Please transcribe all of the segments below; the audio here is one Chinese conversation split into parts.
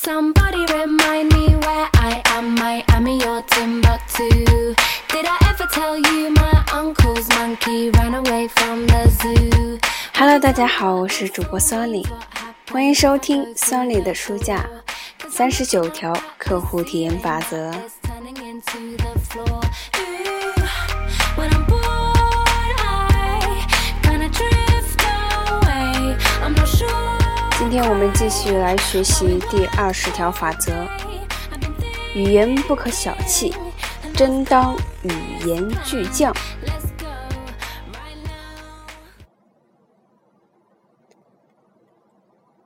Somebody remind me where I am. Miami or Timbuktu. Did I ever tell you my uncle's monkey ran away from the zoo? Hello，大家好，我是主播 Sonny 欢迎收听 Sony 的书架三十九条客户体验法则。今天我们继续来学习第二十条法则：语言不可小气，真当语言巨匠。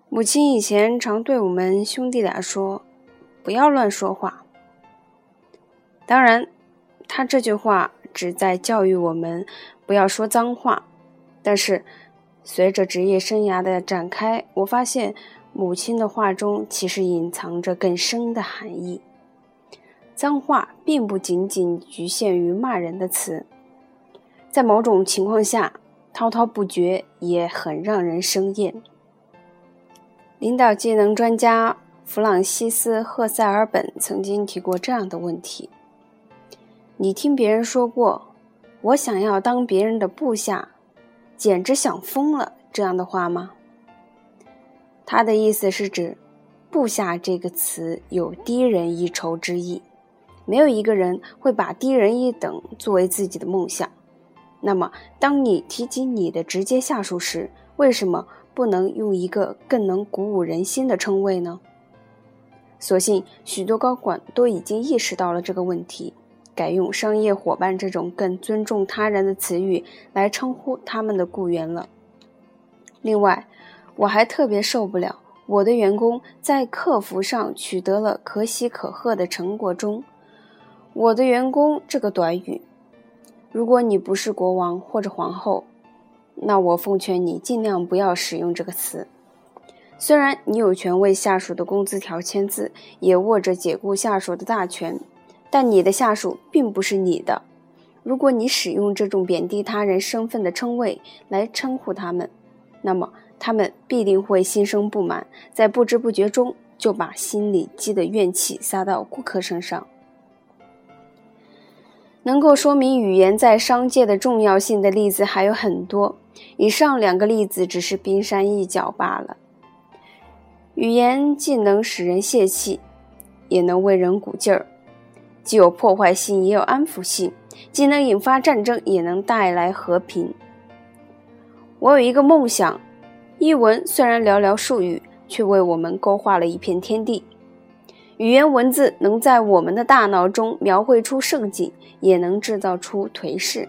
母亲以前常对我们兄弟俩说：“不要乱说话。”当然，她这句话旨在教育我们不要说脏话。但是，随着职业生涯的展开，我发现母亲的话中其实隐藏着更深的含义。脏话并不仅仅局限于骂人的词，在某种情况下，滔滔不绝也很让人生厌。领导技能专家弗朗西斯·赫塞尔本曾经提过这样的问题：你听别人说过“我想要当别人的部下”，简直想疯了这样的话吗？他的意思是指“部下”这个词有低人一筹之意，没有一个人会把低人一等作为自己的梦想。那么，当你提及你的直接下属时，为什么不能用一个更能鼓舞人心的称谓呢？所幸，许多高管都已经意识到了这个问题，改用商业伙伴这种更尊重他人的词语来称呼他们的雇员了。另外，我还特别受不了我的员工在客服上取得了可喜可贺的成果中，“我的员工”这个短语。如果你不是国王或者皇后，那我奉劝你尽量不要使用这个词。虽然你有权为下属的工资条签字，也握着解雇下属的大权，但你的下属并不是你的。如果你使用这种贬低他人身份的称谓来称呼他们，那么他们必定会心生不满，在不知不觉中就把心里积的怨气撒到顾客身上。能够说明语言在商界的重要性的例子还有很多，以上两个例子只是冰山一角罢了。语言既能使人泄气，也能为人鼓劲儿，既有破坏性，也有安抚性；既能引发战争，也能带来和平。我有一个梦想，译文虽然寥寥数语，却为我们勾画了一片天地。语言文字能在我们的大脑中描绘出盛景，也能制造出颓势。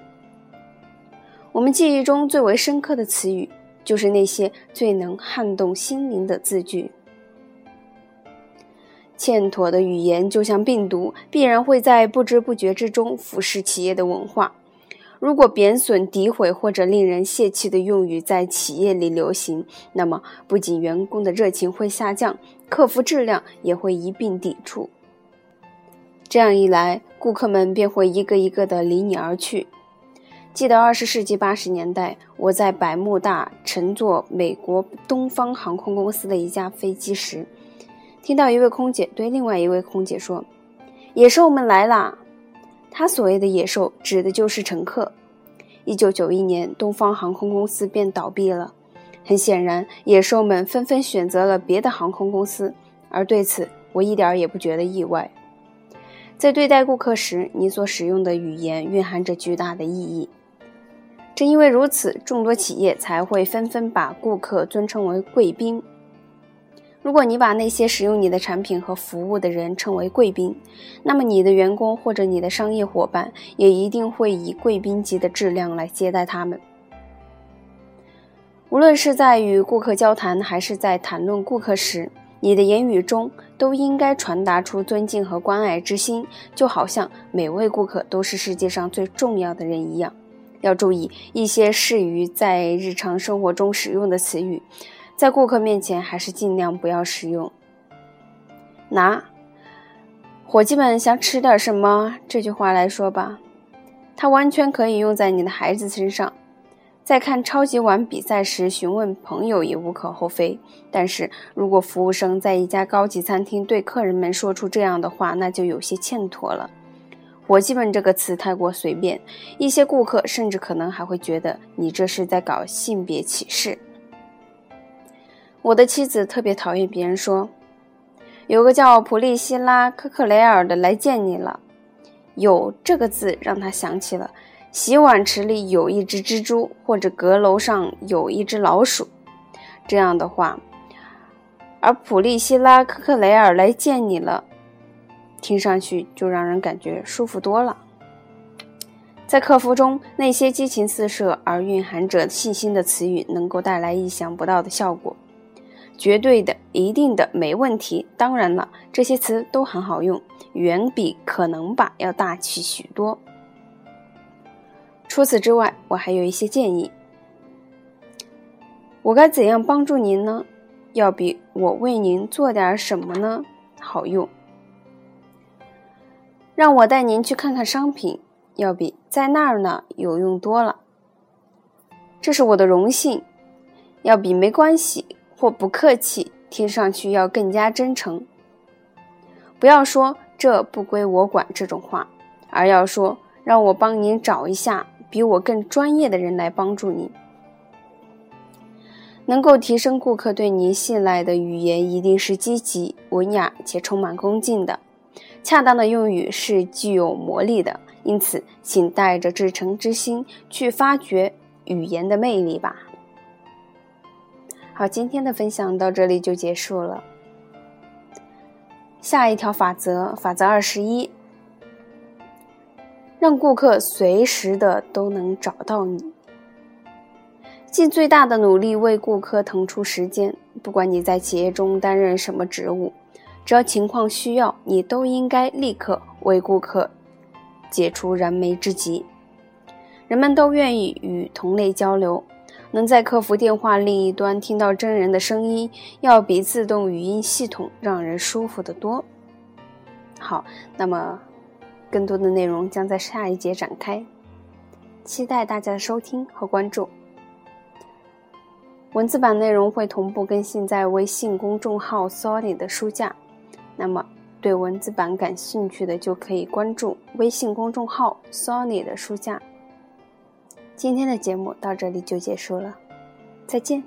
我们记忆中最为深刻的词语，就是那些最能撼动心灵的字句。欠妥的语言就像病毒，必然会在不知不觉之中腐蚀企业的文化。如果贬损、诋毁或者令人泄气的用语在企业里流行，那么不仅员工的热情会下降，客服质量也会一并抵触。这样一来，顾客们便会一个一个的离你而去。记得二十世纪八十年代，我在百慕大乘坐美国东方航空公司的一架飞机时，听到一位空姐对另外一位空姐说：“野兽们来啦！”他所谓的野兽指的就是乘客。一九九一年，东方航空公司便倒闭了。很显然，野兽们纷纷选择了别的航空公司，而对此我一点也不觉得意外。在对待顾客时，你所使用的语言蕴含着巨大的意义。正因为如此，众多企业才会纷纷把顾客尊称为贵宾。如果你把那些使用你的产品和服务的人称为贵宾，那么你的员工或者你的商业伙伴也一定会以贵宾级的质量来接待他们。无论是在与顾客交谈，还是在谈论顾客时，你的言语中都应该传达出尊敬和关爱之心，就好像每位顾客都是世界上最重要的人一样。要注意一些适于在日常生活中使用的词语。在顾客面前，还是尽量不要使用。拿伙计们想吃点什么这句话来说吧，它完全可以用在你的孩子身上。在看超级碗比赛时询问朋友也无可厚非，但是如果服务生在一家高级餐厅对客人们说出这样的话，那就有些欠妥了。伙计们这个词太过随便，一些顾客甚至可能还会觉得你这是在搞性别歧视。我的妻子特别讨厌别人说，有个叫普利希拉·科克雷尔的来见你了。有这个字让他想起了。洗碗池里有一只蜘蛛，或者阁楼上有一只老鼠，这样的话，而普利希拉·科克雷尔来见你了，听上去就让人感觉舒服多了。在客服中，那些激情四射而蕴含着信心的词语，能够带来意想不到的效果。绝对的、一定的、没问题。当然了，这些词都很好用，远比可能吧要大气许多。除此之外，我还有一些建议。我该怎样帮助您呢？要比我为您做点什么呢好用。让我带您去看看商品，要比在那儿呢有用多了。这是我的荣幸，要比没关系或不客气听上去要更加真诚。不要说这不归我管这种话，而要说让我帮您找一下。比我更专业的人来帮助您，能够提升顾客对您信赖的语言一定是积极、文雅且充满恭敬的。恰当的用语是具有魔力的，因此，请带着至诚之心去发掘语言的魅力吧。好，今天的分享到这里就结束了。下一条法则，法则二十一。让顾客随时的都能找到你，尽最大的努力为顾客腾出时间。不管你在企业中担任什么职务，只要情况需要，你都应该立刻为顾客解除燃眉之急。人们都愿意与同类交流，能在客服电话另一端听到真人的声音，要比自动语音系统让人舒服得多。好，那么。更多的内容将在下一节展开，期待大家的收听和关注。文字版内容会同步更新在微信公众号 “Sony” 的书架，那么对文字版感兴趣的就可以关注微信公众号 “Sony” 的书架。今天的节目到这里就结束了，再见。